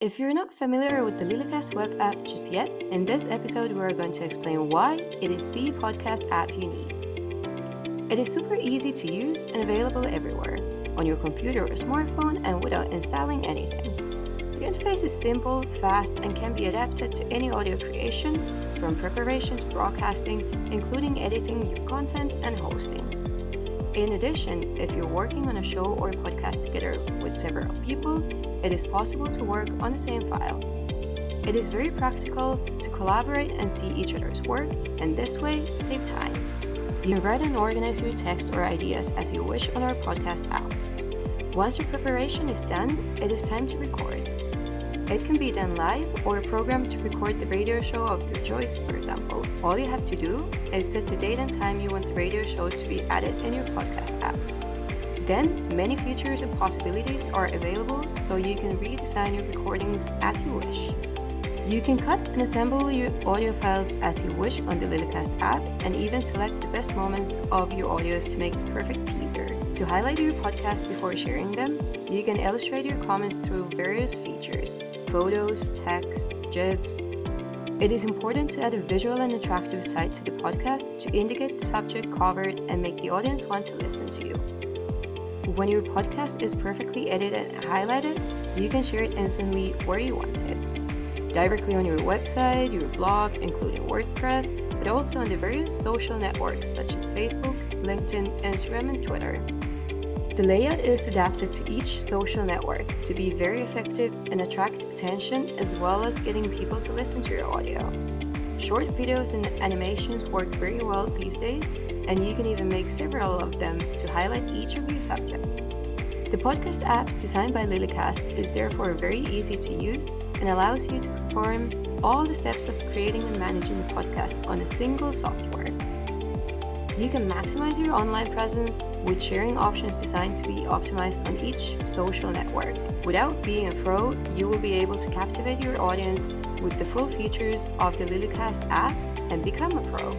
If you're not familiar with the Lilicast web app just yet, in this episode we're going to explain why it is the podcast app you need. It is super easy to use and available everywhere, on your computer or smartphone and without installing anything. The interface is simple, fast, and can be adapted to any audio creation, from preparation to broadcasting, including editing your content and hosting. In addition, if you're working on a show or a podcast together with several people, it is possible to work on the same file. It is very practical to collaborate and see each other's work, and this way, save time. You can write and organize your text or ideas as you wish on our podcast app. Once your preparation is done, it is time to record. It can be done live or programmed to record the radio show of your choice, for example. All you have to do is set the date and time you want the radio show to be added in your podcast app. Then, many features and possibilities are available so you can redesign your recordings as you wish. You can cut and assemble your audio files as you wish on the Lilicast app and even select the best moments of your audios to make the perfect teaser. To highlight your podcast before sharing them, you can illustrate your comments through various features photos, text, GIFs. It is important to add a visual and attractive site to the podcast to indicate the subject covered and make the audience want to listen to you. When your podcast is perfectly edited and highlighted, you can share it instantly where you want it. Directly on your website, your blog, including WordPress, but also on the various social networks such as Facebook, LinkedIn, Instagram, and Twitter. The layout is adapted to each social network to be very effective and attract attention as well as getting people to listen to your audio. Short videos and animations work very well these days, and you can even make several of them to highlight each of your subjects. The podcast app designed by Lilicast is therefore very easy to use and allows you to perform all the steps of creating and managing a podcast on a single software. You can maximize your online presence with sharing options designed to be optimized on each social network. Without being a pro, you will be able to captivate your audience with the full features of the Lilicast app and become a pro.